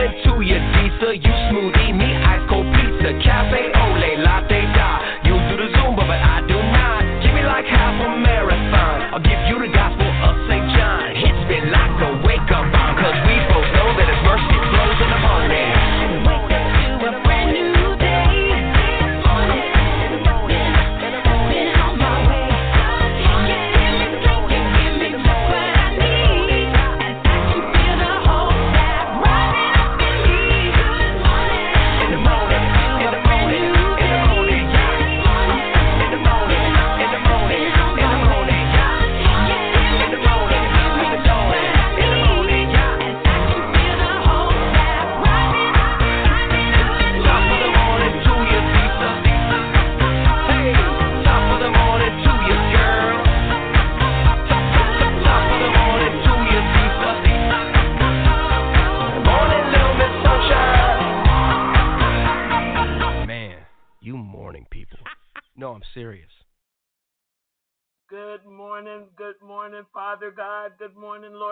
of the morning to you, Disa. You smoothie, me ice cold pizza, cafe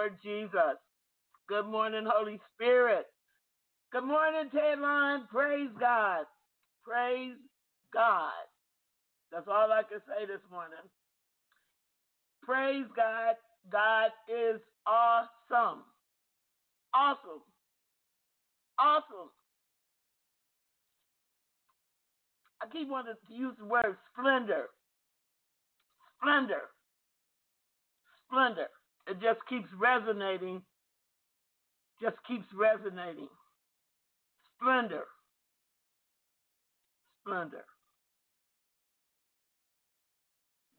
Lord Jesus. Good morning, Holy Spirit. Good morning, TED Line. Praise God. Praise God. That's all I can say this morning. Praise God. God is awesome. Awesome. Awesome. I keep wanting to use the word splendor. Splendor. Splendor. It just keeps resonating. Just keeps resonating. Splendor. Splendor.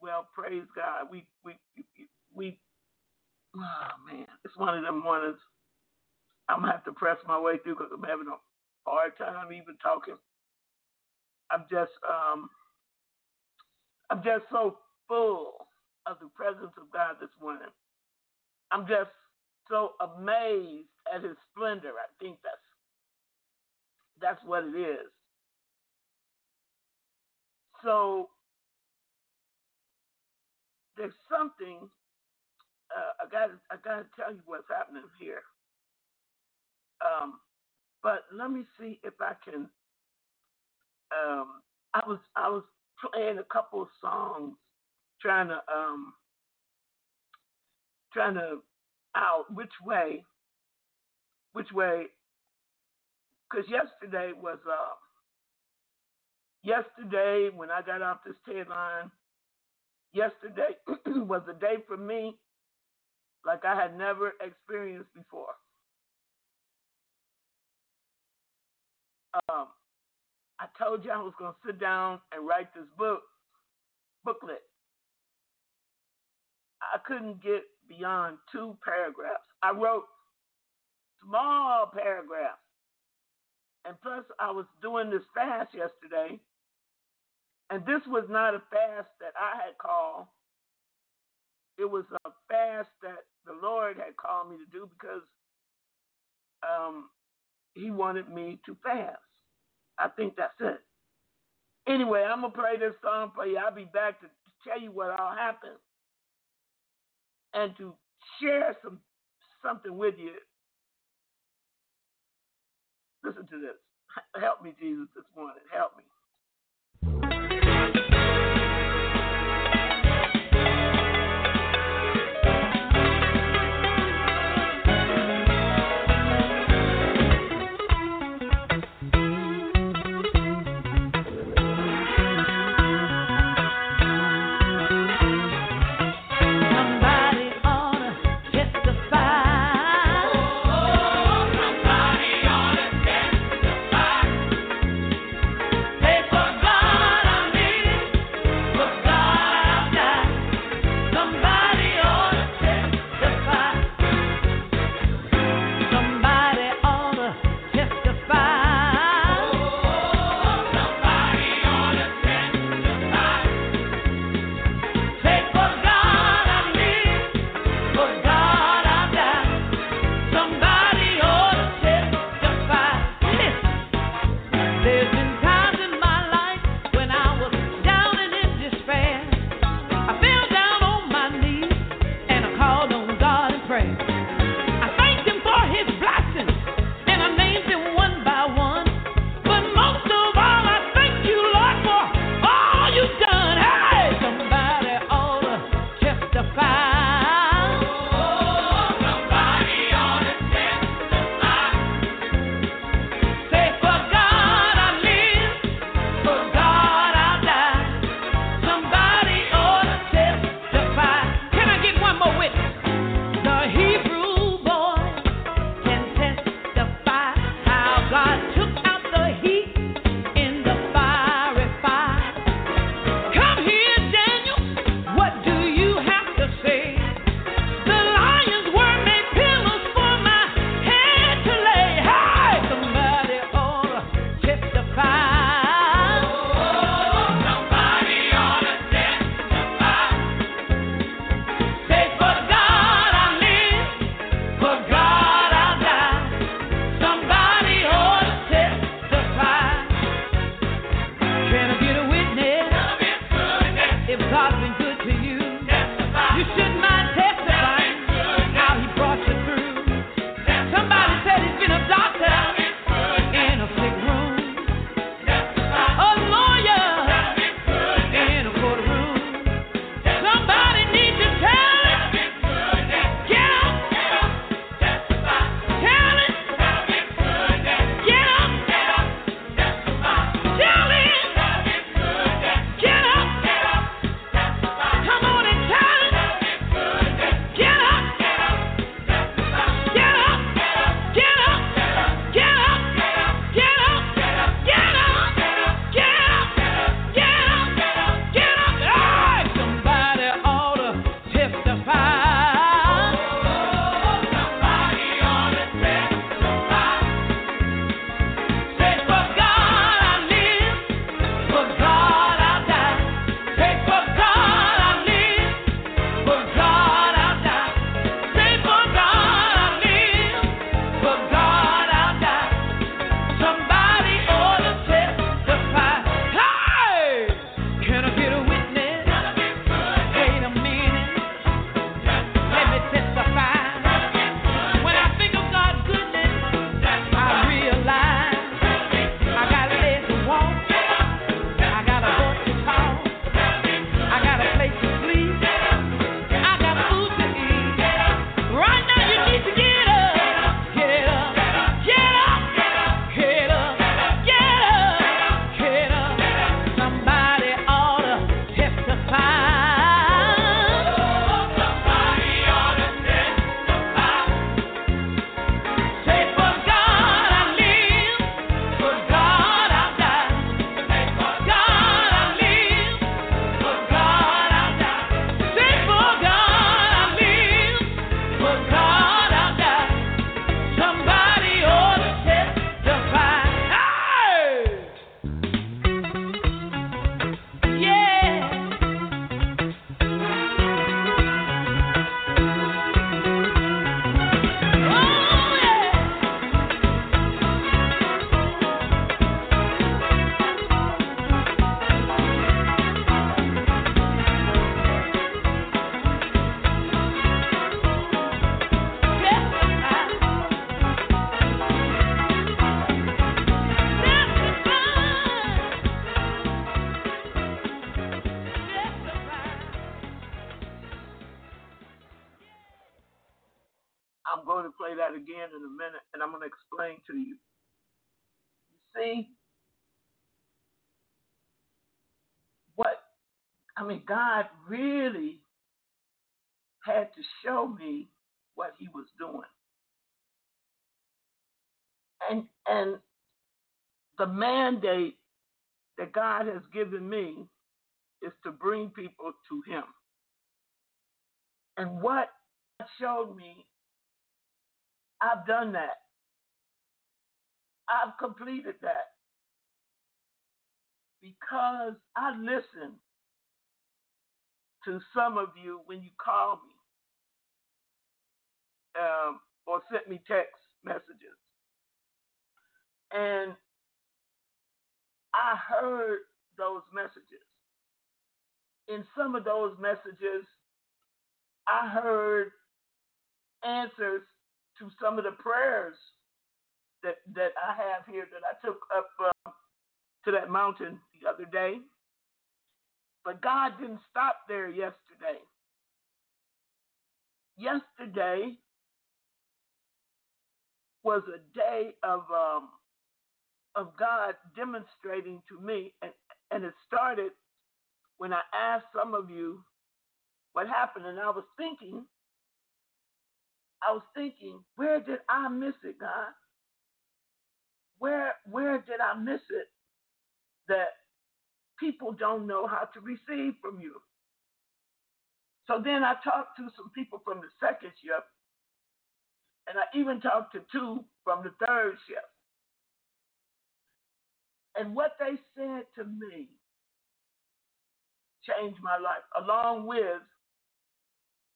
Well, praise God. We we we, oh man, it's one of them mornings. I'm gonna have to press my way through because I'm having a hard time even talking. I'm just um I'm just so full of the presence of God this morning. I'm just so amazed at his splendor. I think that's that's what it is. So there's something uh, I got I got to tell you what's happening here. Um, but let me see if I can. Um, I was I was playing a couple of songs, trying to um, trying to out which way, which way. Because yesterday was uh, yesterday when I got off this TED Line. Yesterday was a day for me like I had never experienced before. Um, I told you I was going to sit down and write this book booklet. I couldn't get beyond two paragraphs. I wrote small paragraphs. And plus, I was doing this fast yesterday. And this was not a fast that I had called. It was a fast that the Lord had called me to do because um, He wanted me to fast. I think that's it. Anyway, I'm gonna play this song for you. I'll be back to tell you what all happened and to share some something with you. Listen to this. Help me, Jesus, this morning. Help me. See, what, I mean, God really had to show me what he was doing. And, and the mandate that God has given me is to bring people to him. And what showed me, I've done that. I've completed that because I listened to some of you when you called me um, or sent me text messages. And I heard those messages. In some of those messages, I heard answers to some of the prayers that that I have here that I took up uh, to that mountain the other day. But God didn't stop there yesterday. Yesterday was a day of um, of God demonstrating to me, and and it started when I asked some of you what happened, and I was thinking, I was thinking, where did I miss it, God? Where where did I miss it that people don't know how to receive from you? So then I talked to some people from the second shift, and I even talked to two from the third shift. And what they said to me changed my life, along with,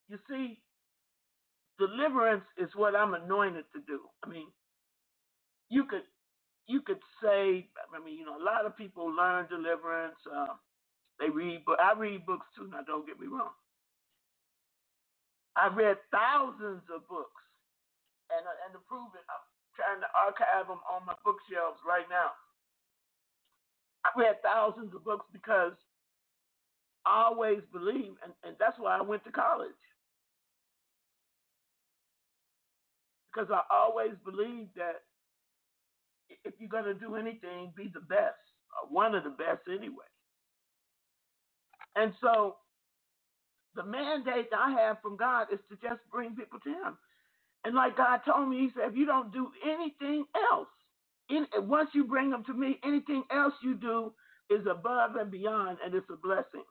you see, deliverance is what I'm anointed to do. I mean, you could you could say, I mean, you know, a lot of people learn deliverance. Uh, they read, but I read books too. Now, don't get me wrong. I read thousands of books, and uh, and to prove it, I'm trying to archive them on my bookshelves right now. I read thousands of books because I always believe, and, and that's why I went to college. Because I always believed that if you're going to do anything, be the best, or one of the best anyway. And so the mandate I have from God is to just bring people to Him. And like God told me, He said, if you don't do anything else, in, once you bring them to me, anything else you do is above and beyond, and it's a blessing.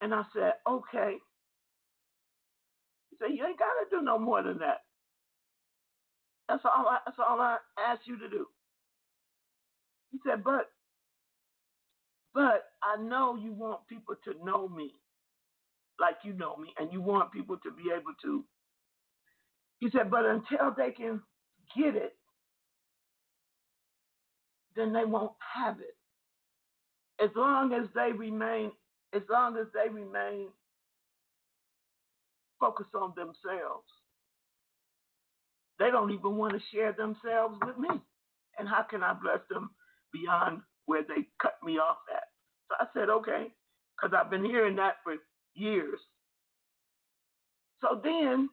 And I said, okay. He said, you ain't got to do no more than that. That's all. I, that's all I ask you to do. He said, but, but I know you want people to know me, like you know me, and you want people to be able to. He said, but until they can get it, then they won't have it. As long as they remain, as long as they remain focused on themselves, they don't even want to share themselves with me. And how can I bless them beyond where they cut me off at? So I said, okay, because I've been hearing that for years. So then,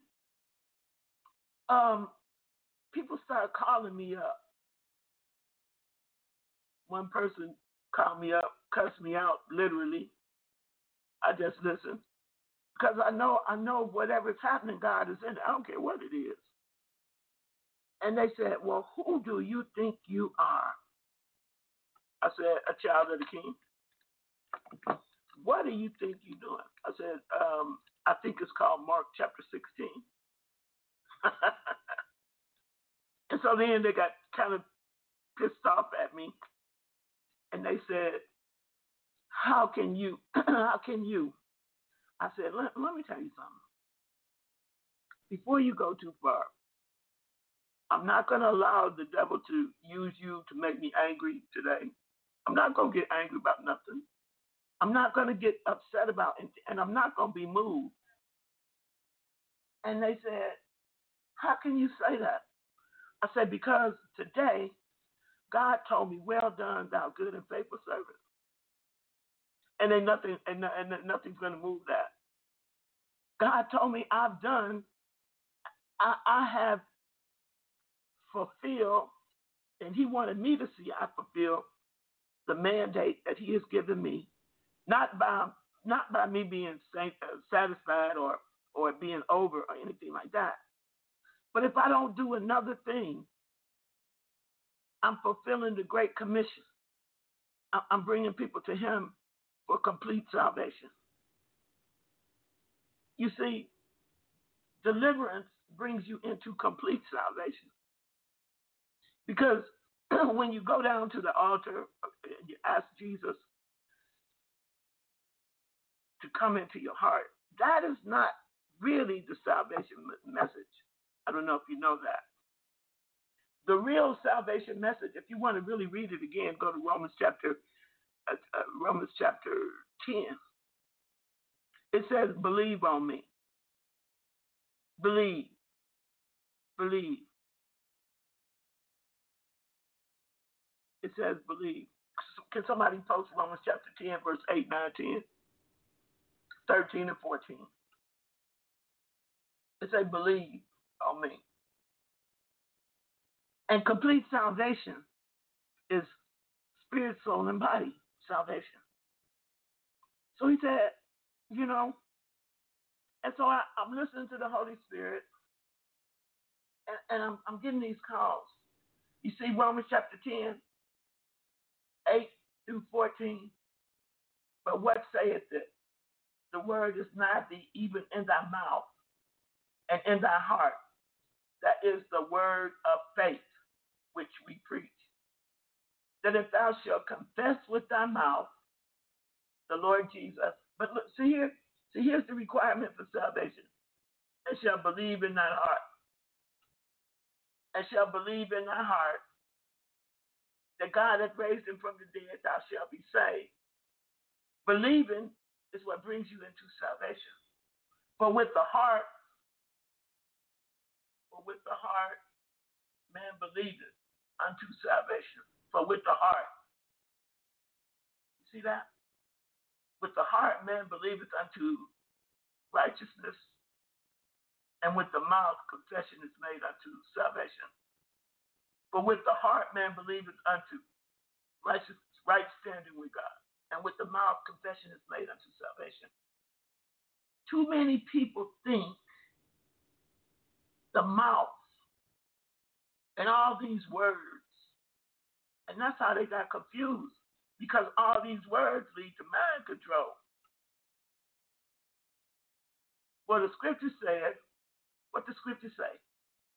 um, people started calling me up one person called me up, cussed me out, literally. I just listened because I know I know whatever's happening, God is in it. I don't care what it is. And they said, "Well, who do you think you are?" I said, "A child of the King." What do you think you're doing? I said, um, "I think it's called Mark chapter 16." and so then they got kind of pissed off at me and they said, "How can you? how can you?" I said, let, "Let me tell you something. Before you go too far, I'm not going to allow the devil to use you to make me angry today. I'm not going to get angry about nothing. I'm not going to get upset about it, and I'm not going to be moved." And they said, "How can you say that?" I said, "Because today." God told me, "Well done, thou good and faithful servant." And then nothing, and, and nothing's going to move that. God told me, "I've done, I, I have fulfilled, and He wanted me to see I fulfill the mandate that He has given me, not by not by me being uh, satisfied or or being over or anything like that. But if I don't do another thing, I'm fulfilling the Great Commission. I'm bringing people to Him for complete salvation. You see, deliverance brings you into complete salvation. Because when you go down to the altar and you ask Jesus to come into your heart, that is not really the salvation message. I don't know if you know that. The real salvation message, if you want to really read it again, go to Romans chapter uh, uh, Romans chapter 10. It says, "Believe on me." Believe. Believe. It says believe. Can somebody post Romans chapter 10, verse 8, 9, 10, 13, and 14? It says believe on me. And complete salvation is spirit, soul, and body salvation. So he said, you know, and so I, I'm listening to the Holy Spirit, and, and I'm, I'm getting these calls. You see, Romans chapter 10, 8 through 14. But what saith it? The word is nigh thee, even in thy mouth and in thy heart. That is the word of faith which we preach. That if thou shalt confess with thy mouth the Lord Jesus, but look, see here, see here's the requirement for salvation. And shall believe in thy heart. And shall believe in thy heart that God hath raised him from the dead, thou shalt be saved. Believing is what brings you into salvation. For with the heart, for with the heart, man believeth unto salvation. For with the heart, you see that? With the heart, man believeth unto righteousness, and with the mouth, confession is made unto salvation. But with the heart, man believeth unto righteousness, right standing with God, and with the mouth, confession is made unto salvation. Too many people think the mouth and all these words, and that's how they got confused because all these words lead to mind control. Well, the scripture says, what the scripture say?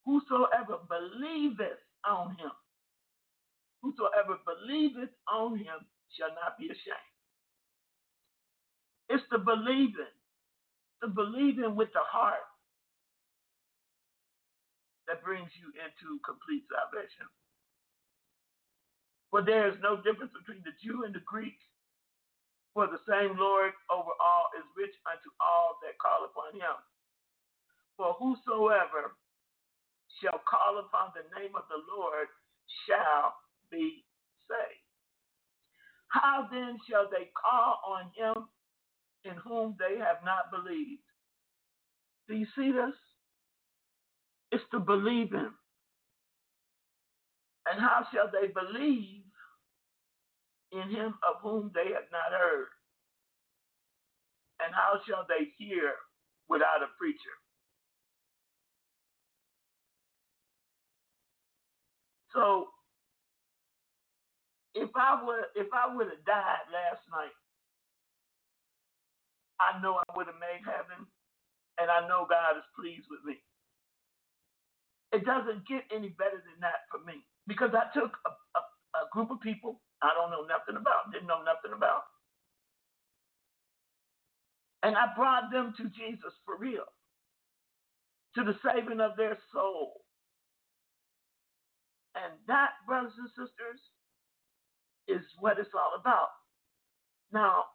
Whosoever believeth on him, whosoever believeth on him shall not be ashamed. It's the believing, the believing with the heart that brings you into complete salvation. For there is no difference between the Jew and the Greek, for the same Lord over all is rich unto all that call upon him. For whosoever shall call upon the name of the Lord shall be saved. How then shall they call on him in whom they have not believed? Do you see this? It's the believing. And how shall they believe in him of whom they have not heard? And how shall they hear without a preacher? So if I would if I would have died last night, I know I would have made heaven and I know God is pleased with me. It doesn't get any better than that for me because I took a, a, a group of people I don't know nothing about, didn't know nothing about, and I brought them to Jesus for real, to the saving of their soul. And that, brothers and sisters, is what it's all about. Now,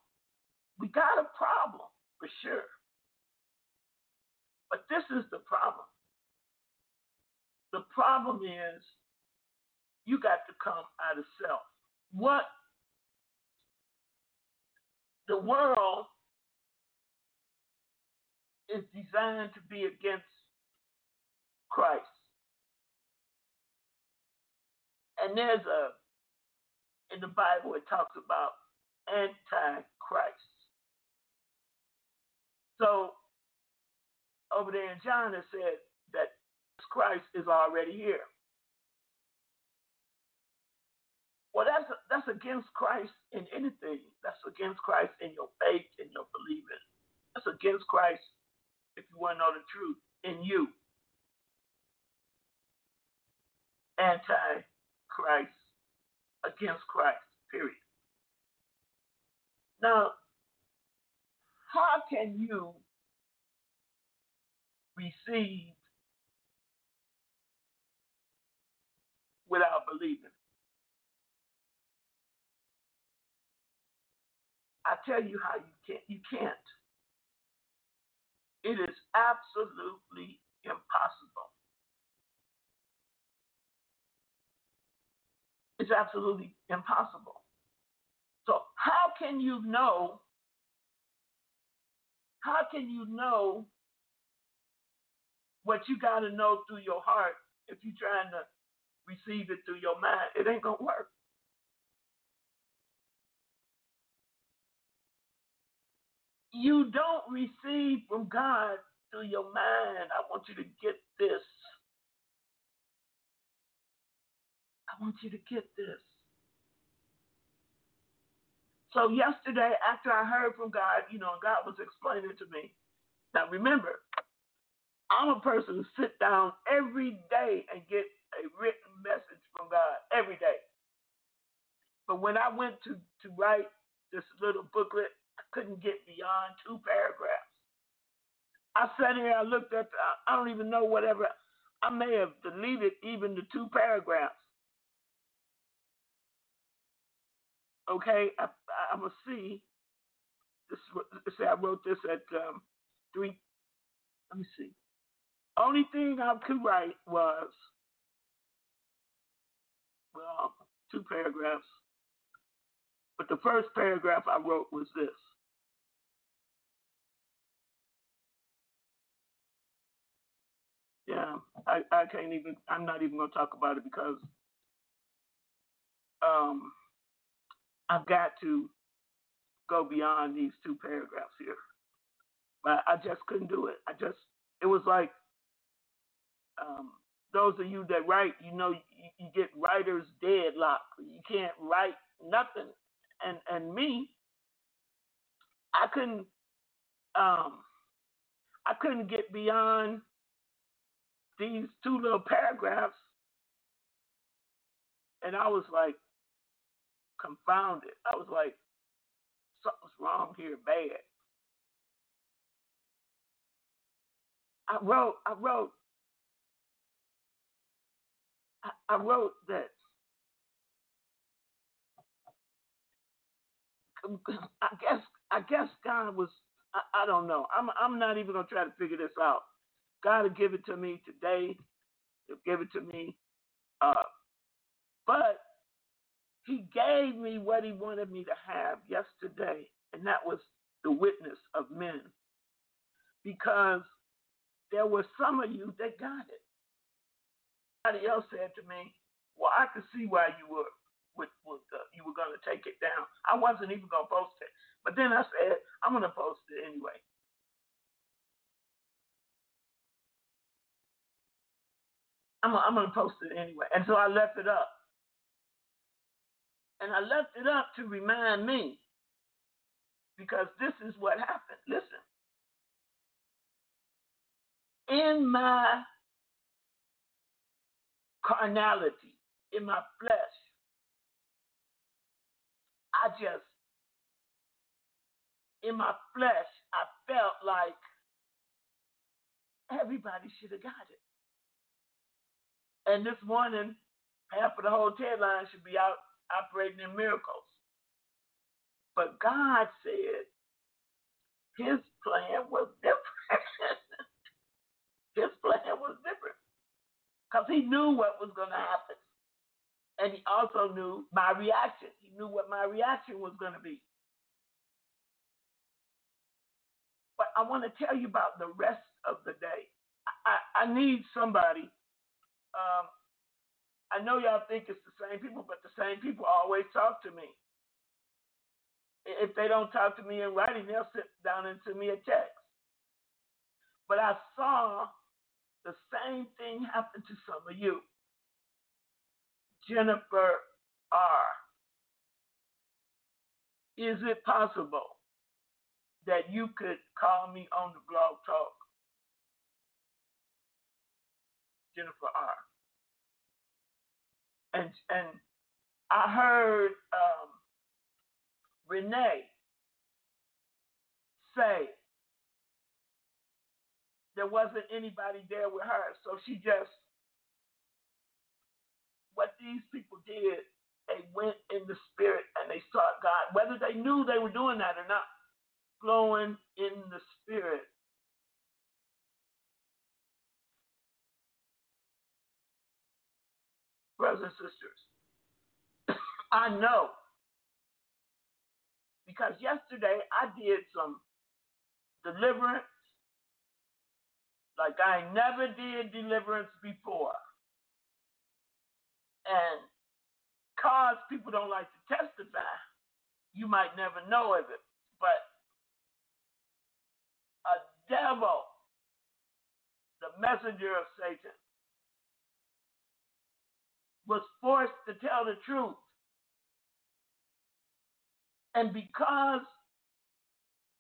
we got a problem for sure. But this is the problem. The problem is you got to come out of self. What the world is designed to be against Christ. And there's a, in the Bible, it talks about antichrist. So over there in John, it said that Christ is already here. Well, that's that's against Christ in anything. That's against Christ in your faith, in your believing. That's against Christ if you want to know the truth in you. Anti-Christ, against Christ. Period. Now, how can you receive without believing? I tell you how you can't. You can't. It is absolutely impossible. It's absolutely impossible. So how can you know? How can you know what you got to know through your heart if you're trying to receive it through your mind? It ain't gonna work. You don't receive from God through your mind. I want you to get this. Want you to get this. So yesterday, after I heard from God, you know, God was explaining to me. Now remember, I'm a person who sit down every day and get a written message from God every day. But when I went to to write this little booklet, I couldn't get beyond two paragraphs. I sat here, I looked at, I don't even know whatever. I may have deleted even the two paragraphs. Okay, I, I'm gonna see. This is what- say I wrote this at um, three. Let me see. Only thing I could write was well, two paragraphs. But the first paragraph I wrote was this. Yeah, I, I can't even I'm not even gonna talk about it because um I've got to go beyond these two paragraphs here. But I just couldn't do it. I just it was like um those of you that write, you know, you, you get writer's deadlock. You can't write nothing. And and me, I couldn't um I couldn't get beyond these two little paragraphs and I was like confounded. I was like, something's wrong here bad. I wrote I wrote I, I wrote that I guess I guess God was I, I don't know. I'm I'm not even gonna try to figure this out. God will give it to me today. He'll give it to me. Uh, but he gave me what he wanted me to have yesterday, and that was the witness of men. Because there were some of you that got it. Somebody else said to me, "Well, I could see why you were with, with uh, you were going to take it down. I wasn't even going to post it, but then I said I'm going to post it anyway." I'm, I'm going to post it anyway, and so I left it up, and I left it up to remind me because this is what happened. Listen, in my carnality, in my flesh, I just, in my flesh, I felt like everybody should have got it. And this morning, half of the hotel line should be out operating in miracles. But God said his plan was different. his plan was different. Because he knew what was going to happen. And he also knew my reaction. He knew what my reaction was going to be. But I want to tell you about the rest of the day. I, I need somebody. Um, I know y'all think it's the same people, but the same people always talk to me. If they don't talk to me in writing, they'll sit down and send me a text. But I saw the same thing happen to some of you. Jennifer R. Is it possible that you could call me on the blog talk? Jennifer R. And and I heard um, Renee say there wasn't anybody there with her, so she just what these people did, they went in the spirit and they sought God, whether they knew they were doing that or not, flowing in the spirit. Brothers and sisters, I know because yesterday I did some deliverance like I never did deliverance before. And cause people don't like to testify, you might never know of it. But a devil, the messenger of Satan, was forced to tell the truth. And because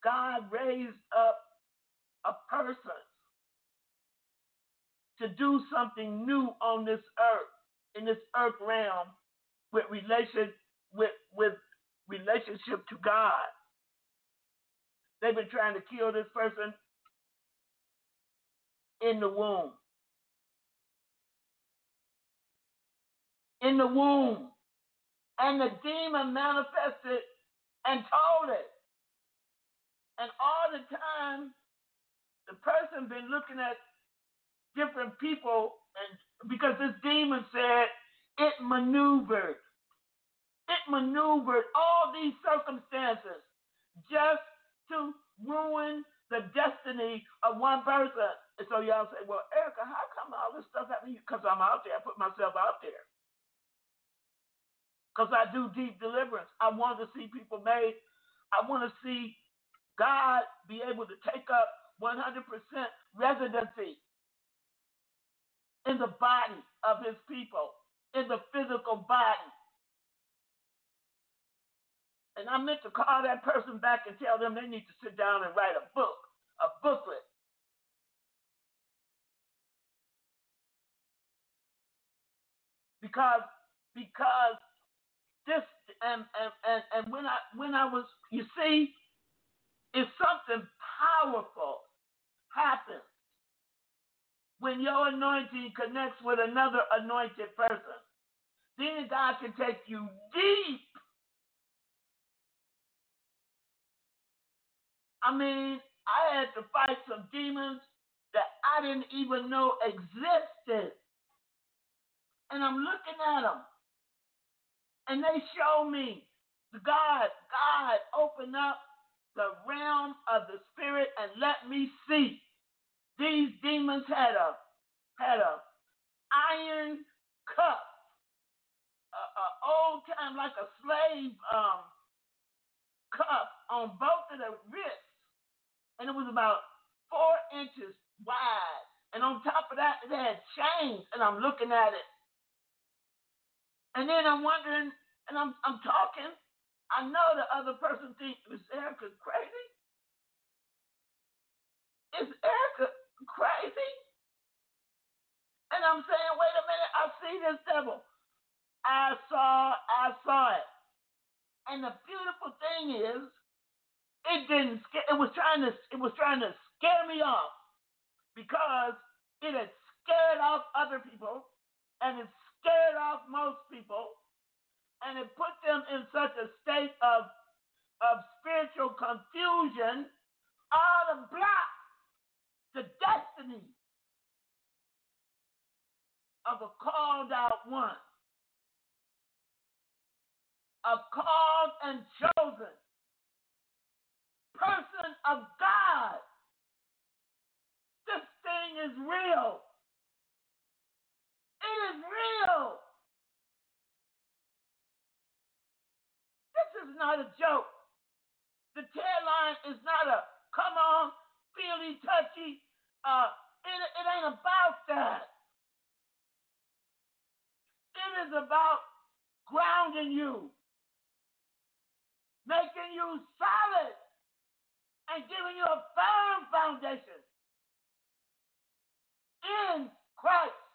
God raised up a person to do something new on this earth, in this earth realm, with relation with with relationship to God. They've been trying to kill this person in the womb. In the womb. And the demon manifested and told it. And all the time, the person been looking at different people, and because this demon said it maneuvered, it maneuvered all these circumstances just to ruin the destiny of one person. And so y'all say, well, Erica, how come all this stuff happened? Because I'm out there. I put myself out there. Because I do deep deliverance. I want to see people made. I want to see God be able to take up 100% residency in the body of his people, in the physical body. And I meant to call that person back and tell them they need to sit down and write a book, a booklet. Because because this and and, and, and when I when I was you see, if something powerful happens when your anointing connects with another anointed person, then God can take you deep. I mean, I had to fight some demons that I didn't even know existed. And I'm looking at them. And they show me God, God, open up the realm of the spirit and let me see. These demons had a had a iron cup, a, a old time like a slave um, cup on both of the wrists, and it was about four inches wide. And on top of that, it had chains, and I'm looking at it. And then I'm wondering, and I'm I'm talking. I know the other person thinks, is Erica crazy? Is Erica crazy? And I'm saying, wait a minute, I see this devil. I saw, I saw it. And the beautiful thing is, it didn't scare, it was trying to it was trying to scare me off because it had scared off other people and it scared off most people and it put them in such a state of of spiritual confusion all to block the destiny of a called out one, a called and chosen person of God. This thing is real. It is real. This is not a joke. The line is not a come on, feely, touchy. Uh, it, it ain't about that. It is about grounding you, making you solid, and giving you a firm foundation in Christ,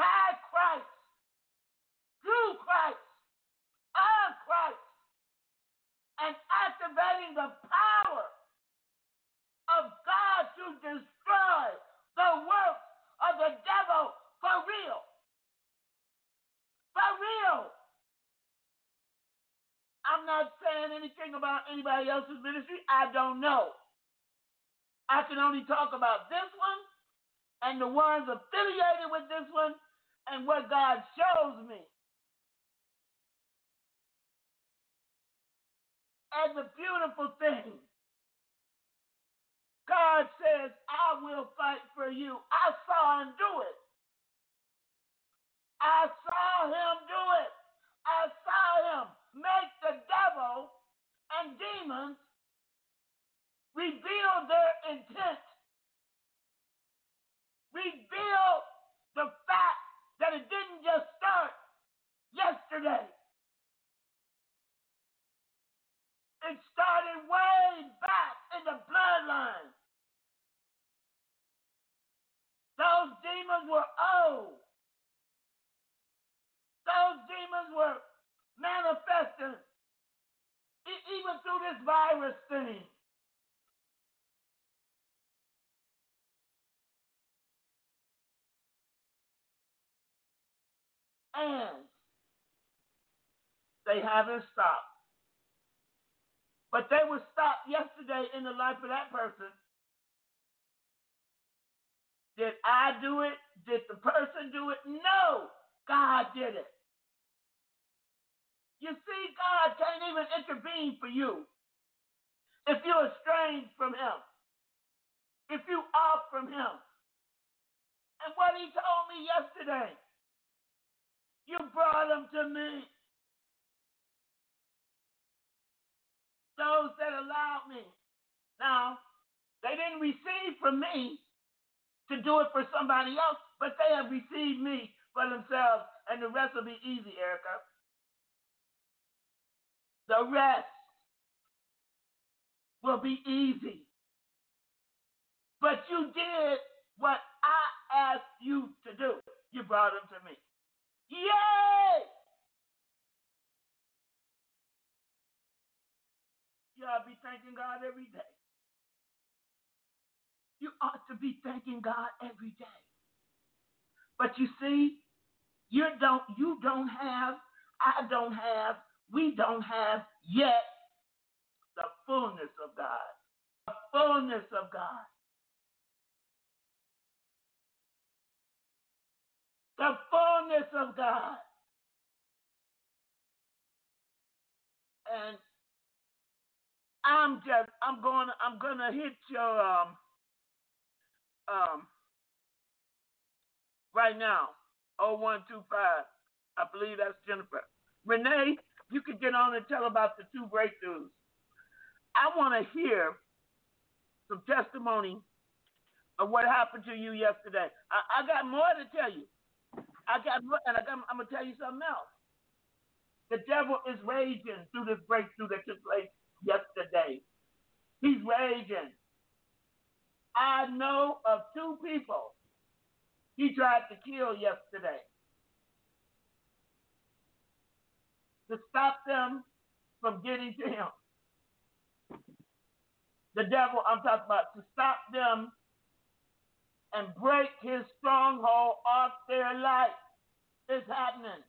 by Christ, through Christ, of Christ, and activating the power of God to destroy the works of the devil for real. For real. I'm not saying anything about anybody else's ministry. I don't know. I can only talk about this one and the ones affiliated with this one and what God shows me. As the beautiful thing, God says, I will fight for you. I saw him do it. I saw him do it. I saw him make the devil and demons reveal their intent. Reveal the fact that it didn't just start yesterday. It started way back in the bloodline. Those demons were old. Those demons were manifesting even through this virus thing. And they haven't stopped. But they were stopped yesterday in the life of that person. Did I do it? Did the person do it? No, God did it. You see, God can't even intervene for you if you're estranged from Him, if you off from Him. And what He told me yesterday, you brought them to me. Those that allowed me. Now, they didn't receive from me to do it for somebody else, but they have received me for themselves, and the rest will be easy, Erica. The rest will be easy. But you did what I asked you to do. You brought them to me. Yay! You ought to be thanking God every day. You ought to be thanking God every day. But you see, you don't you don't have, I don't have, we don't have yet the fullness of God. The fullness of God. The fullness of God. And I'm just I'm going I'm gonna hit your um um right now. 0125. I believe that's Jennifer. Renee, you can get on and tell about the two breakthroughs. I want to hear some testimony of what happened to you yesterday. I, I got more to tell you. I got and I got, I'm gonna tell you something else. The devil is raging through this breakthrough that took place yesterday. He's raging. I know of two people he tried to kill yesterday to stop them from getting to him. The devil, I'm talking about, to stop them and break his stronghold off their life. It's happening.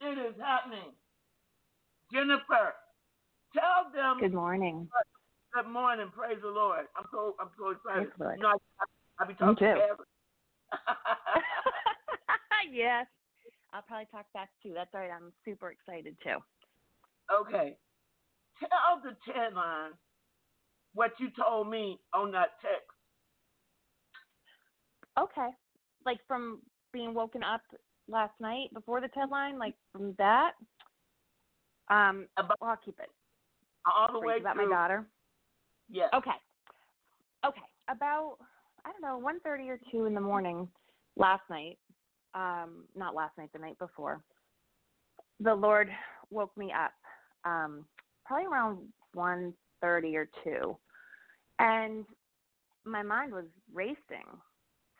It is happening. Jennifer, tell them. Good morning. Good morning. Praise the Lord. I'm so I'm so excited. The You know, I, I be talking forever. yes. I'll probably talk back too. That's all right. I'm super excited too. okay. Tell the TED Line what you told me on that text okay. Like from being woken up last night before the deadline, like from that. Um, About well, I'll keep it all the way about through. my daughter. Yes. Okay. Okay. About I don't know, one thirty or two in the morning last night. Um, not last night, the night before. The Lord woke me up. Um, probably around one thirty or two. And my mind was racing.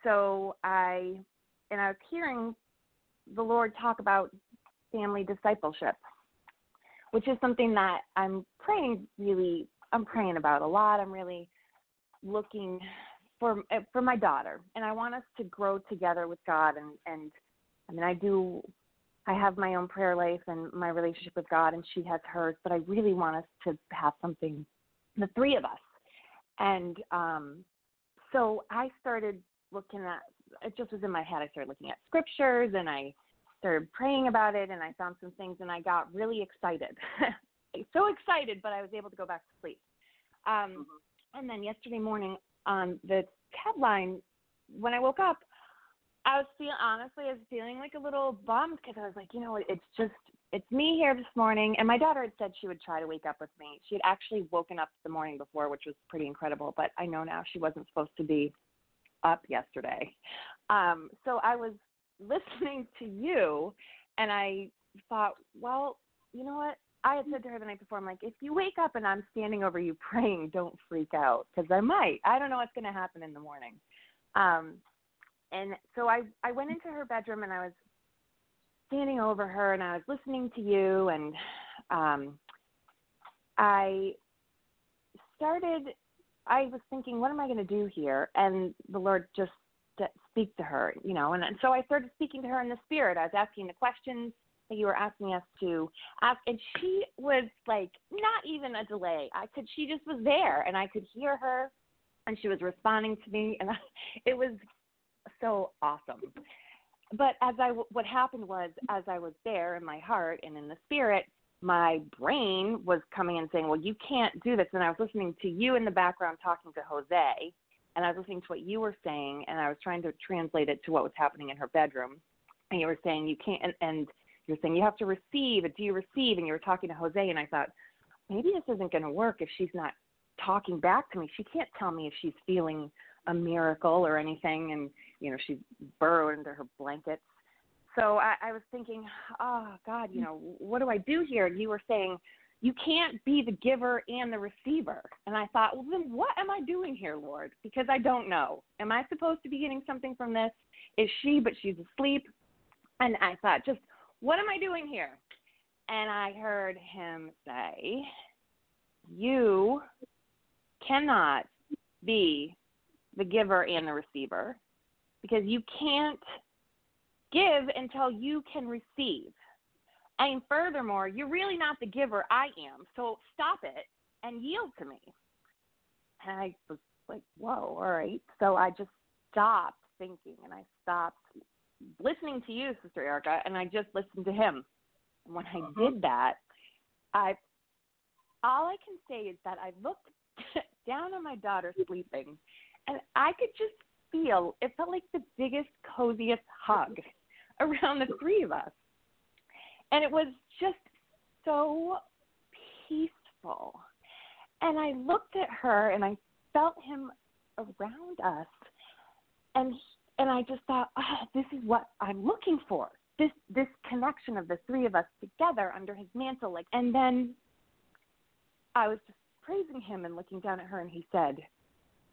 So I and I was hearing the Lord talk about family discipleship, which is something that I'm praying really I'm praying about a lot. I'm really looking for uh, for my daughter, and I want us to grow together with God. And and I mean, I do. I have my own prayer life and my relationship with God, and she has hers. But I really want us to have something, the three of us. And um, so I started looking at. It just was in my head. I started looking at scriptures, and I started praying about it, and I found some things, and I got really excited. so excited, but I was able to go back to sleep. Um, and then yesterday morning on the TED Line, when I woke up, I was feel honestly, I was feeling like a little bummed because I was like, you know, it's just it's me here this morning, and my daughter had said she would try to wake up with me. She had actually woken up the morning before, which was pretty incredible. But I know now she wasn't supposed to be up yesterday. Um, so I was listening to you, and I thought, well, you know what? I had said to her the night before, I'm like, if you wake up and I'm standing over you praying, don't freak out because I might. I don't know what's going to happen in the morning. Um, and so I I went into her bedroom and I was standing over her and I was listening to you and um, I started. I was thinking, what am I going to do here? And the Lord just speak to her, you know. And, and so I started speaking to her in the spirit. I was asking the questions that you were asking us to ask, and she was like, not even a delay. I could, she just was there, and I could hear her, and she was responding to me, and I, it was so awesome. But as I, what happened was, as I was there in my heart and in the spirit, my brain was coming and saying, "Well, you can't do this." And I was listening to you in the background talking to Jose, and I was listening to what you were saying, and I was trying to translate it to what was happening in her bedroom. And you were saying you can't, and, and you're saying you have to receive. Do you receive? And you were talking to Jose, and I thought maybe this isn't going to work if she's not talking back to me. She can't tell me if she's feeling a miracle or anything, and you know she's burrowed into her blankets. So I, I was thinking, oh God, you know, what do I do here? And you were saying you can't be the giver and the receiver. And I thought, well, then what am I doing here, Lord? Because I don't know. Am I supposed to be getting something from this? Is she, but she's asleep? And I thought, just what am I doing here? And I heard him say, you cannot be the giver and the receiver because you can't give until you can receive. And furthermore, you're really not the giver, I am. So stop it and yield to me. And I was like, whoa, all right. So I just stopped thinking and I stopped listening to you, Sister Erica, and I just listened to him. And when I uh-huh. did that, I all I can say is that I looked down on my daughter sleeping and I could just feel it felt like the biggest, coziest hug around the three of us. And it was just so peaceful. And I looked at her and I felt him around us. And and I just thought, oh, this is what I'm looking for. This this connection of the three of us together under his mantle. Like and then I was just praising him and looking down at her and he said,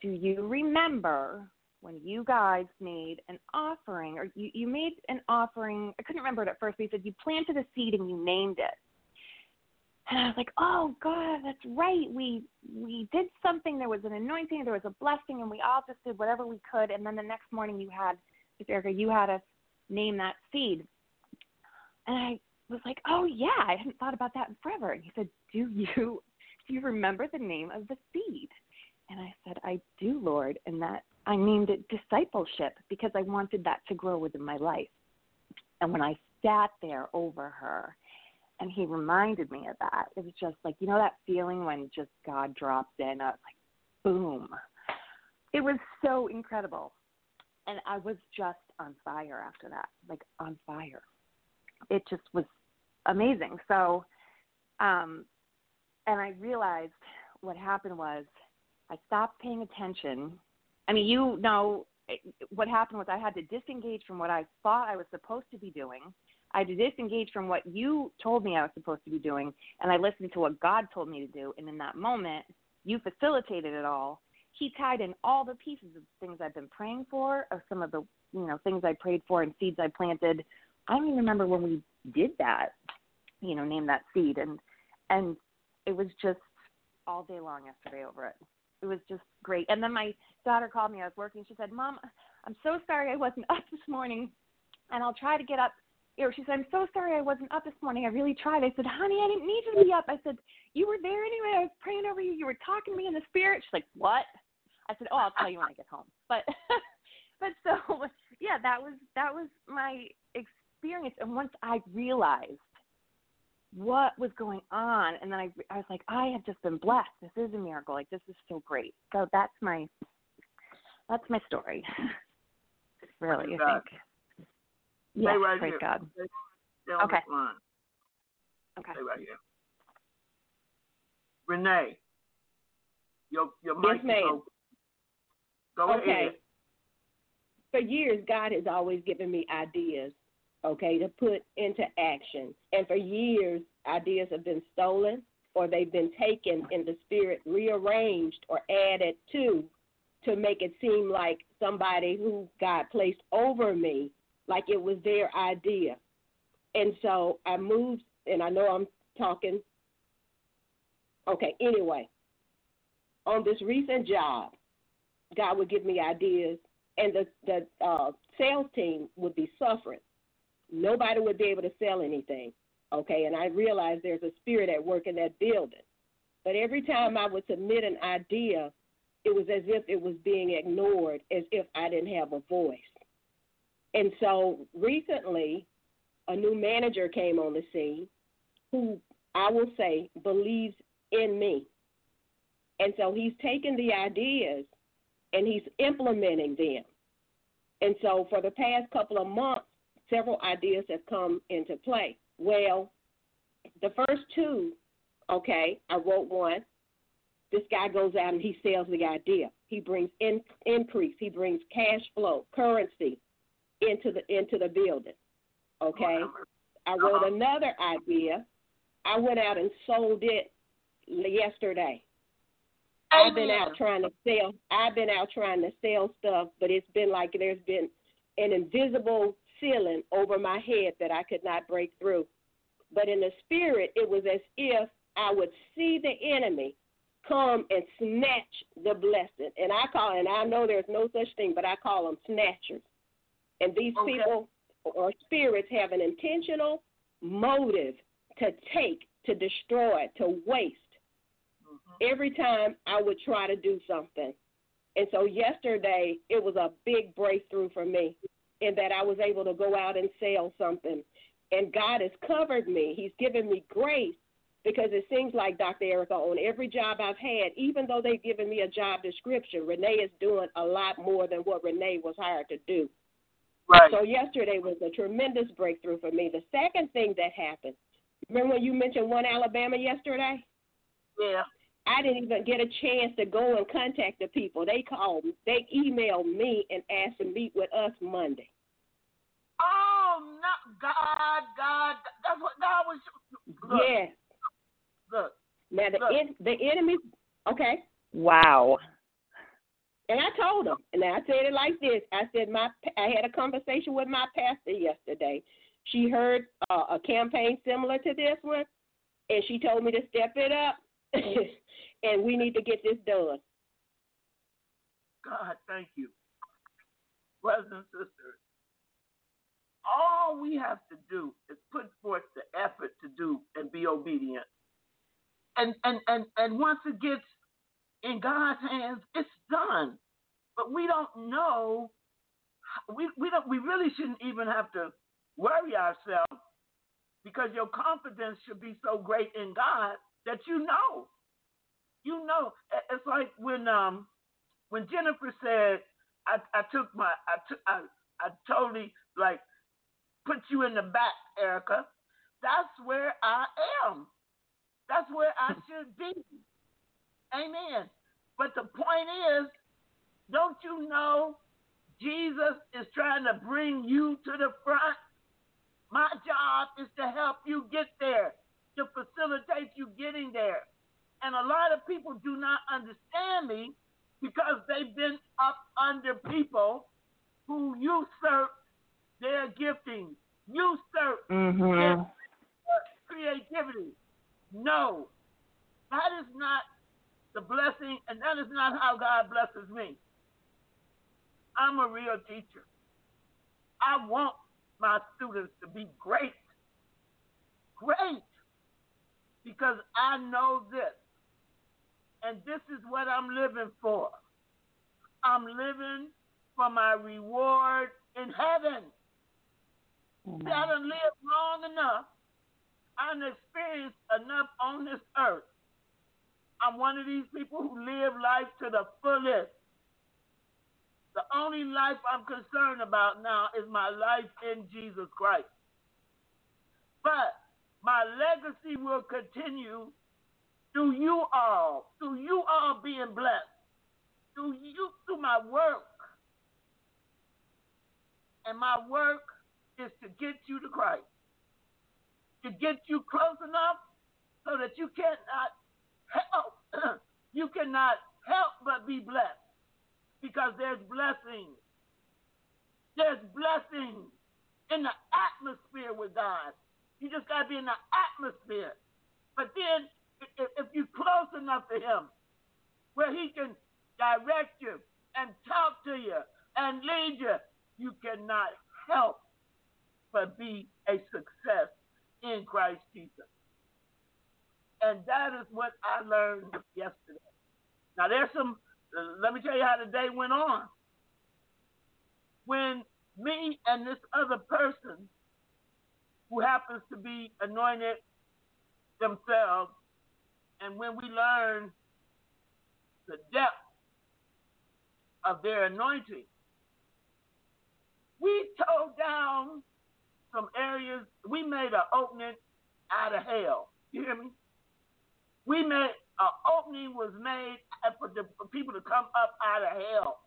Do you remember when you guys made an offering, or you, you made an offering. I couldn't remember it at first, but he said you planted a seed and you named it. And I was like, oh God, that's right. We we did something. There was an anointing. There was a blessing, and we all just did whatever we could. And then the next morning, you had, Erica, you had us name that seed. And I was like, oh yeah, I hadn't thought about that in forever. And he said, do you do you remember the name of the seed? And I said, I do, Lord. And that I named it discipleship because I wanted that to grow within my life. And when I sat there over her and he reminded me of that, it was just like, you know, that feeling when just God drops in, I was like, boom. It was so incredible. and I was just on fire after that, like on fire. It just was amazing. So, um, and I realized what happened was I stopped paying attention. I mean, you know, eh, what happened was I had to disengage from what I thought I was supposed to be doing. I had to disengage from what you told me I was supposed to be doing, and I listened to what God told me to do. And in that moment, you facilitated it all. He tied in all the pieces of things I've been praying for, of some of the you know things I prayed for and seeds I planted. I don't even remember when we did that. You know, name that seed, and and it was just all day long yesterday over it. It was just great. And then my daughter called me. I was working. She said, "Mom, I'm so sorry I wasn't up this morning, and I'll try to get up." Or she said, "I'm so sorry I wasn't up this morning. I really tried." I said, "Honey, I didn't need you to be up." I said, "You were there anyway. I was praying over you. You were talking to me in the spirit." She's like, "What?" I said, "Oh, I'll tell you when I get home." But but so yeah, that was that was my experience. And once I realized what was going on, and then I I was like, I have just been blessed. This is a miracle. Like this is so great. So that's my that's my story. Really, I God. think. Yeah, right praise here. God. Stay Okay. Okay. Stay right here. Renee, your your Yes, mic is ma'am. open. Go Okay. ahead. For years, God has always given me ideas, okay, to put into action. And for years, ideas have been stolen or they've been taken in the spirit, rearranged or added to, to make it seem like somebody who God placed over me, like it was their idea. And so I moved, and I know I'm talking. Okay, anyway, on this recent job, God would give me ideas, and the the uh, sales team would be suffering. Nobody would be able to sell anything. Okay, and I realized there's a spirit at work in that building. But every time I would submit an idea, it was as if it was being ignored, as if I didn't have a voice. And so recently, a new manager came on the scene who I will say believes in me. And so he's taken the ideas and he's implementing them. And so for the past couple of months, several ideas have come into play. Well, the first two, okay, I wrote one. This guy goes out and he sells the idea. He brings in, increase. He brings cash flow, currency into the into the building. Okay. I wrote Uh-huh. another idea. I went out and sold it yesterday. I've been out trying to sell. I've been out trying to sell stuff, but it's been like there's been an invisible ceiling over my head that I could not break through. But in the spirit, it was as if I would see the enemy come and snatch the blessing. And I call, and I know there's no such thing, but I call them snatchers. And these Okay. people or spirits have an intentional motive to take, to destroy, to waste mm-hmm. every time I would try to do something. And so yesterday it was a big breakthrough for me in that I was able to go out and sell something. And God has covered me. He's given me grace because it seems like Dr. Erica on every job I've had, even though they've given me a job description, Renee is doing a lot more than what Renee was hired to do. Right. So yesterday was a tremendous breakthrough for me. The second thing that happened, remember when you mentioned One Alabama yesterday? yeah. I didn't even get a chance to go and contact the people. They called, me, they emailed me and asked to meet with us Monday. Oh no, God, God, that's what God was. Look, yes. look. Now the Look. en- the enemy, okay. Wow. And I told them, and I said it like this. I said my I had a conversation with my pastor yesterday. She heard uh, a campaign similar to this one, and she told me to step it up, and we need to get this done. God, thank you. Brothers and sisters, all we have to do is put forth the effort to do and be obedient. And and and, and once it gets in God's hands, it's done. But we don't know we we don't we really shouldn't even have to worry ourselves because your confidence should be so great in God that you know. You know, it's like when um when Jennifer said, I, I took my I took I, I totally like put you in the back, Erica. That's where I am. That's where I should be. Amen. But the point is, don't you know Jesus is trying to bring you to the front? My job is to help you get there, to facilitate you getting there. And a lot of people do not understand me because they've been up under people who usurp their gifting, usurp Mhm. their creativity. No, that is not the blessing, and that is not how God blesses me. I'm a real teacher. I want my students to be great. Great. Because I know this. And this is what I'm living for. I'm living for my reward in heaven. See, I done lived long enough. I done experienced enough on this earth. I'm one of these people who live life to the fullest. The only life I'm concerned about now is my life in Jesus Christ. But my legacy will continue through you all, through you all being blessed, through you, through my work. And my work is to get you to Christ, to get you close enough so that you cannot help, you cannot help but be blessed because there's blessings. There's blessings in the atmosphere with God. You just got to be in the atmosphere. But then, if, you're close enough to Him, where He can direct you and talk to you and lead you, you cannot help but be a success in Christ Jesus. And that is what I learned yesterday. Now, there's some, let me tell you how the day went on. When me and this other person, who happens to be anointed themselves, and when we learn the depth of their anointing, we tore down some areas. We made an opening out of hell. You hear me? We made an opening was made for the for people to come up out of hell.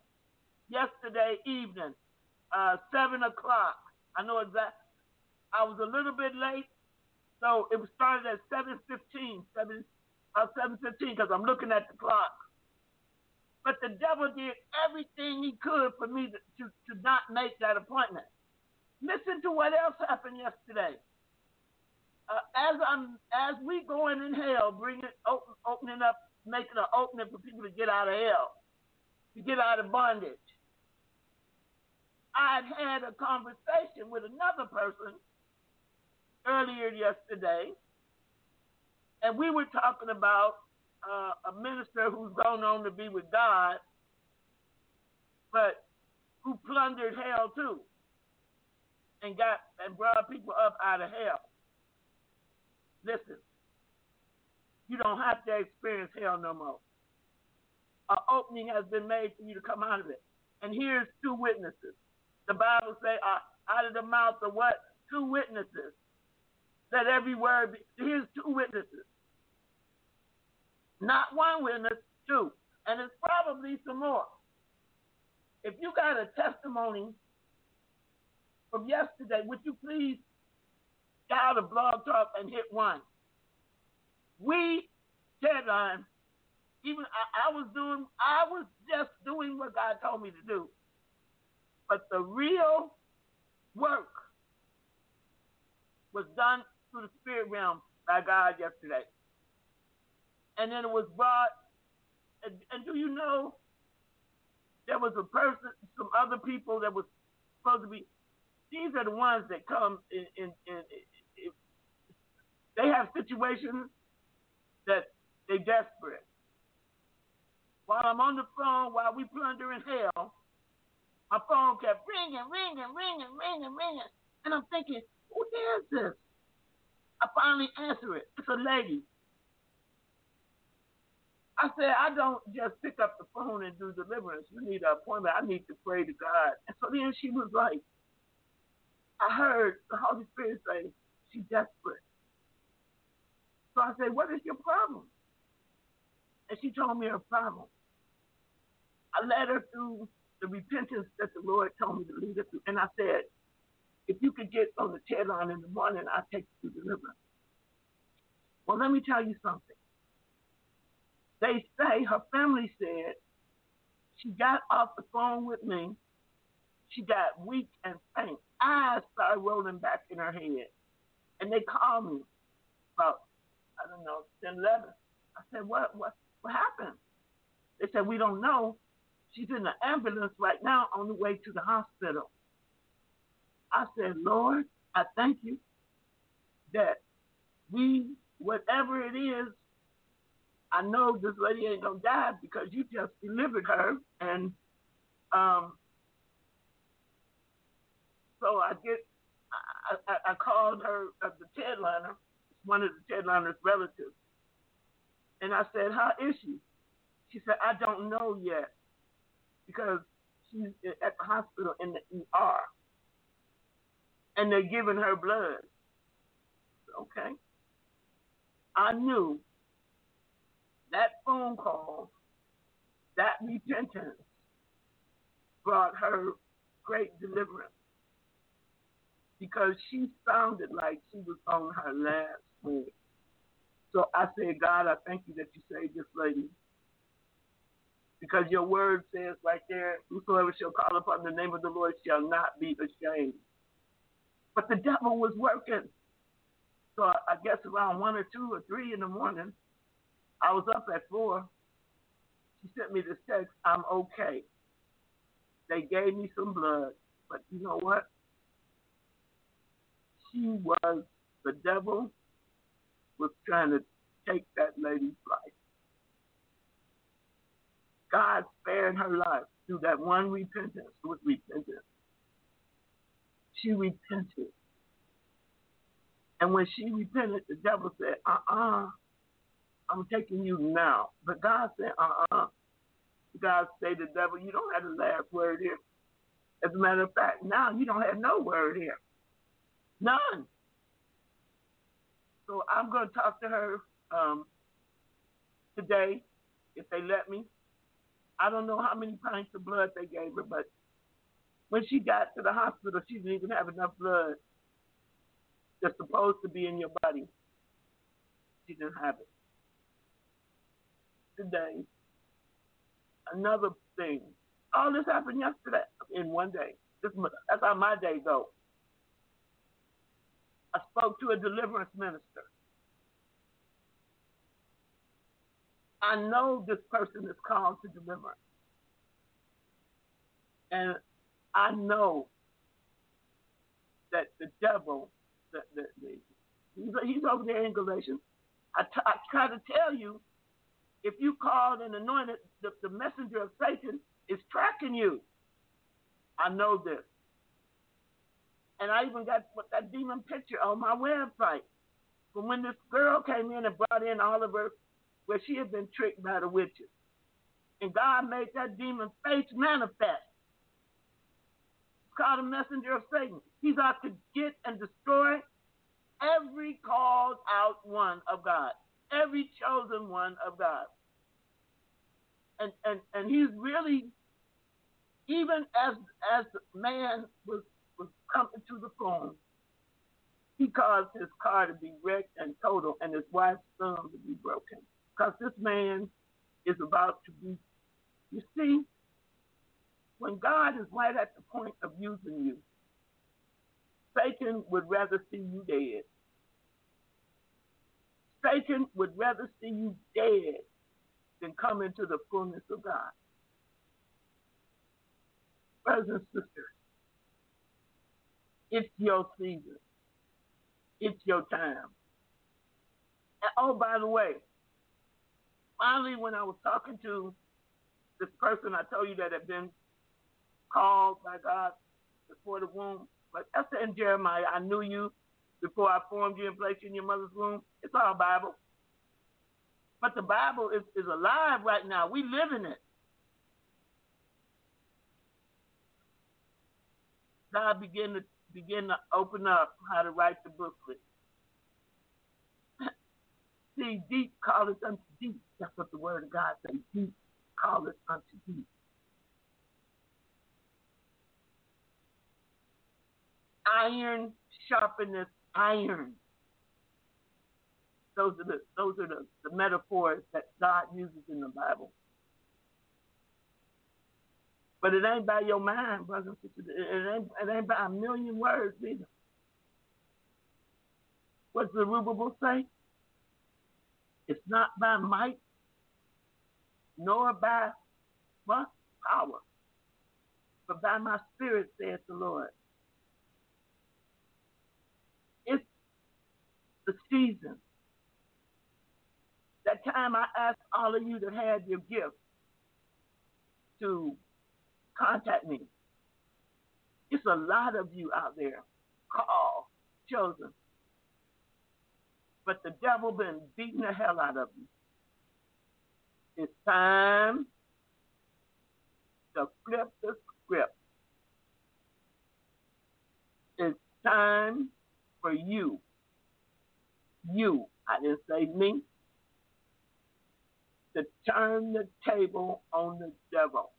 Yesterday evening, uh, seven o'clock. I know exactly. I was a little bit late, so it was started at seven fifteen. Seven, uh, seven fifteen, because I'm looking at the clock. But the devil did everything he could for me to, to, to not make that appointment. Listen to what else happened yesterday. Uh, as I'm as we going in hell, bringing open, opening up, making an opening for people to get out of hell, to get out of bondage. I had had a conversation with another person earlier yesterday, and we were talking about uh, a minister who's gone on to be with God, but who plundered hell too, and got and brought people up out of hell. Listen, you don't have to experience hell no more. An opening has been made for you to come out of it. And here's two witnesses. The Bible say, uh, out of the mouth of what? Two witnesses. Let every word be. Here's two witnesses. Not one witness, two. And it's probably some more. If you got a testimony from yesterday, would you please dial the blog talk and hit one? We, TED Line, even I, I was doing, I was just doing what God told me to do. But the real work was done through the spirit realm by God yesterday. And then it was brought, and, and do you know there was a person, some other people that was supposed to be, these are the ones that come in, in, in, in they have situations that they desperate. While I'm on the phone, while we plundering hell, my phone kept ringing, ringing, ringing, ringing, ringing. And I'm thinking, who is this? I finally answer it. It's a lady. I said, I don't just pick up the phone and do deliverance. You need an appointment. I need to pray to God. And so then she was like, I heard the Holy Spirit say, she's desperate. So I said, what is your problem? And she told me her problem. I led her through the repentance that the Lord told me to lead her through. And I said, if you could get on the chair line in the morning, I'll take you to deliverance. Well, let me tell you something. They say her family said she got off the phone with me. She got weak and faint. Eyes started rolling back in her head. And they called me about, I don't know, 10, 11. I said, what, what, what happened? They said, we don't know. She's in the ambulance right now on the way to the hospital. I said, Lord, I thank you that we, whatever it is, I know this lady ain't gonna die because you just delivered her, and um, so I get, I, I, I called her uh, the TED Liner, one of the TED Liner's relatives, and I said, "How is she?" She said, "I don't know yet because she's at the hospital in the ER, and they're giving her blood." Okay, I knew that phone call, that repentance brought her great deliverance because she sounded like she was on her last leg. So I said, God, I thank you that you saved this lady. Because your word says right there, whosoever shall call upon the name of the Lord shall not be ashamed. But the devil was working. So I guess around one or two or three in the morning, I was up at four. She sent me this text, I'm okay. They gave me some blood, but you know what? She was, the devil was trying to take that lady's life. God spared her life through that one repentance, with repentance. She repented. And when she repented, the devil said, uh uh-uh, uh I'm taking you now. But God said, uh-uh. God say the devil, you don't have the last word here. As a matter of fact, now you don't have no word here. None. So I'm going to talk to her um, today, if they let me. I don't know how many pints of blood they gave her, but when she got to the hospital, she didn't even have enough blood that's supposed to be in your body. She didn't have it today. Another thing. All this happened yesterday in one day. This, that's how my day goes. I spoke to a deliverance minister. I know this person is called to deliverance. And I know that the devil, the, the, he's, he's over there in Galatians. I, t- I try to tell you if you called and anointed, the, the messenger of Satan is tracking you. I know this. And I even got that demon picture on my website from when this girl came in and brought in her, where she had been tricked by the witches. And God made that demon face manifest. Called a messenger of Satan. He's out to get and destroy every called out one of God every chosen one of God. And and and he's really even as as man was was coming to the phone, he caused his car to be wrecked and total and his wife's thumb to be broken. Because this man is about to be you see, when God is right at the point of using you, Satan would rather see you dead Satan would rather see you dead than come into the fullness of God. Brothers and sisters, it's your season. It's your time. And oh, by the way, finally, when I was talking to this person I told you that had been called by uh, God before the womb, but Esther and Jeremiah, I knew you before I formed you and placed you in your mother's womb. It's all Bible. But the Bible is, is alive right now. We live in it. God begin to begin to open up how to write the booklet. See, deep calleth unto deep. That's what the word of God says. Deep calleth unto deep. Iron sharpeneth iron. Those are the those are the, the metaphors that God uses in the Bible. But it ain't by your mind, sisters. It ain't, it ain't by a million words either. What's the Zerubbabel say? It's not by might, nor by what? Power, but by my spirit, saith the Lord. It's the season. That time I asked all of you that had your gift to contact me. It's a lot of you out there called, chosen. But the devil been beating the hell out of you. It's time to flip the script. It's time for you. You, I didn't say me, to turn the table on the devil.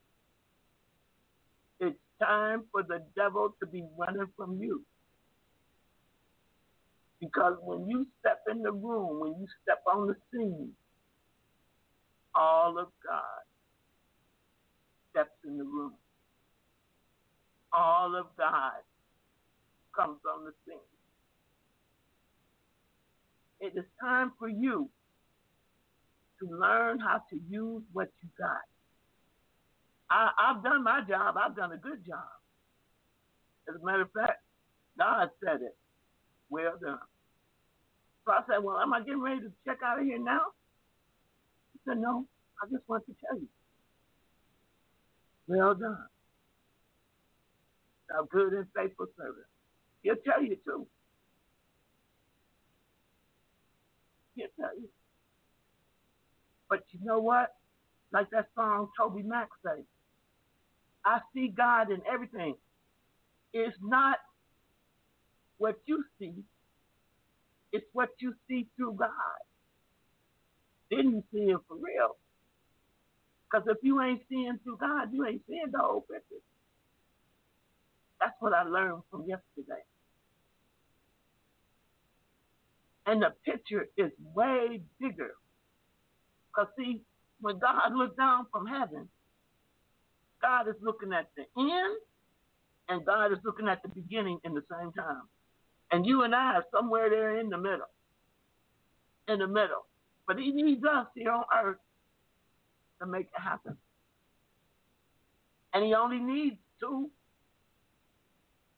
It's time for the devil to be running from you. Because when you step in the room, when you step on the scene, all of God steps in the room. All of God comes on the scene. It is time for you to learn how to use what you got. I, I've done my job. I've done a good job. As a matter of fact, God said it. Well done. So I said, Well, am I getting ready to check out of here now? He said, No, I just want to tell you. Well done. Thou good and faithful servant. He'll tell you too. But you know what? Like that song TobyMac say, I see God in everything. It's not what you see, it's what you see through God. Then you see Him for real. Because if you ain't seeing through God, you ain't seeing the whole picture. That's what I learned from yesterday. And the picture is way bigger. Because, see, when God looked down from heaven, God is looking at the end and God is looking at the beginning in the same time. And you and I are somewhere there in the middle. In the middle. But He needs us here on earth to make it happen. And He only needs two.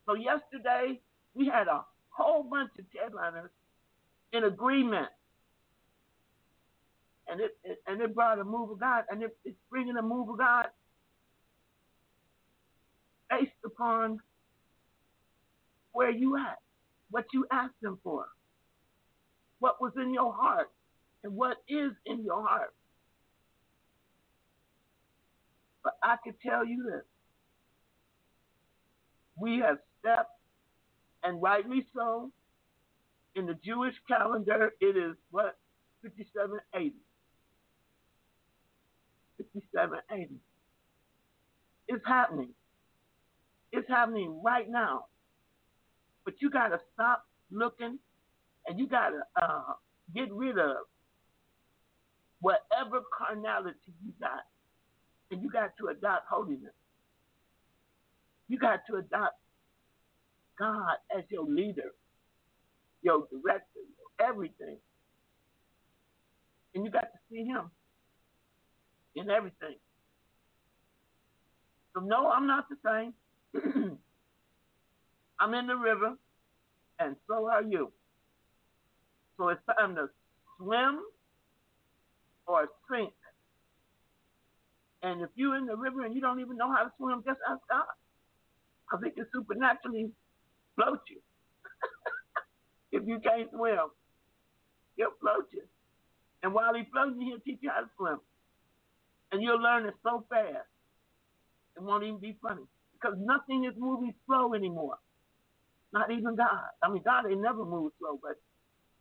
So yesterday, we had a whole bunch of TED Liners in agreement. And it, it and it brought a move of God, and it, it's bringing a move of God based upon where you at, what you asked Him for, what was in your heart, and what is in your heart. But I can tell you this: we have stepped, and rightly so, in the Jewish calendar, it is what? 5780. 5780. It's happening. It's happening right now. But you got to stop looking and you got to uh, get rid of whatever carnality you got. And you got to adopt holiness. You got to adopt God as your leader your director, everything. And you got to see him in everything. So no, I'm not the same. I'm in the river, and so are you. So it's time to swim or sink. And if you're in the river and you don't even know how to swim, just ask God. Because He can supernaturally float you if you can't swim. He'll float you. And while he's floating, he'll teach you how to swim. And you'll learn it so fast, it won't even be funny. Because nothing is moving slow anymore. Not even God. I mean, God ain't never moved slow, but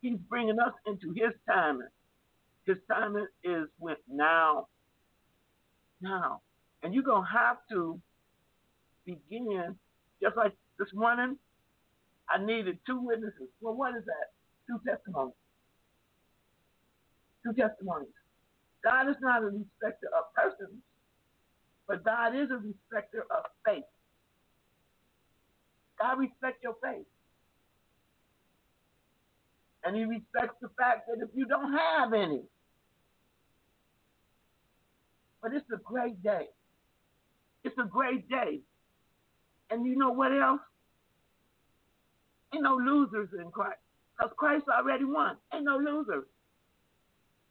he's bringing us into his timing. His timing is with now. Now. And you're going to have to begin, just like this morning, I needed two witnesses. Well, what is that? Two testimonies. Two testimonies. God is not a respecter of persons, but God is a respecter of faith. God respects your faith. And he respects the fact that if you don't have any, but it's a great day. It's a great day. And you know what else? Ain't no losers in Christ. Because Christ already won. Ain't no losers.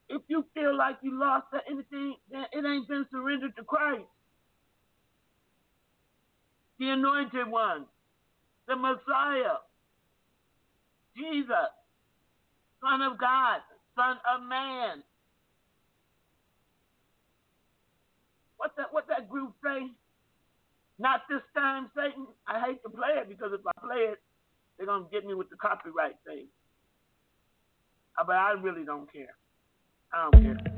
If you feel like you lost at anything, then it ain't been surrendered to Christ. The anointed one, the Messiah, Jesus, Son of God, Son of Man. What that what that group say? Not this time, Satan. I hate to play it because if I play it, they're gonna get me with the copyright thing. Uh, But I really don't care. I don't care.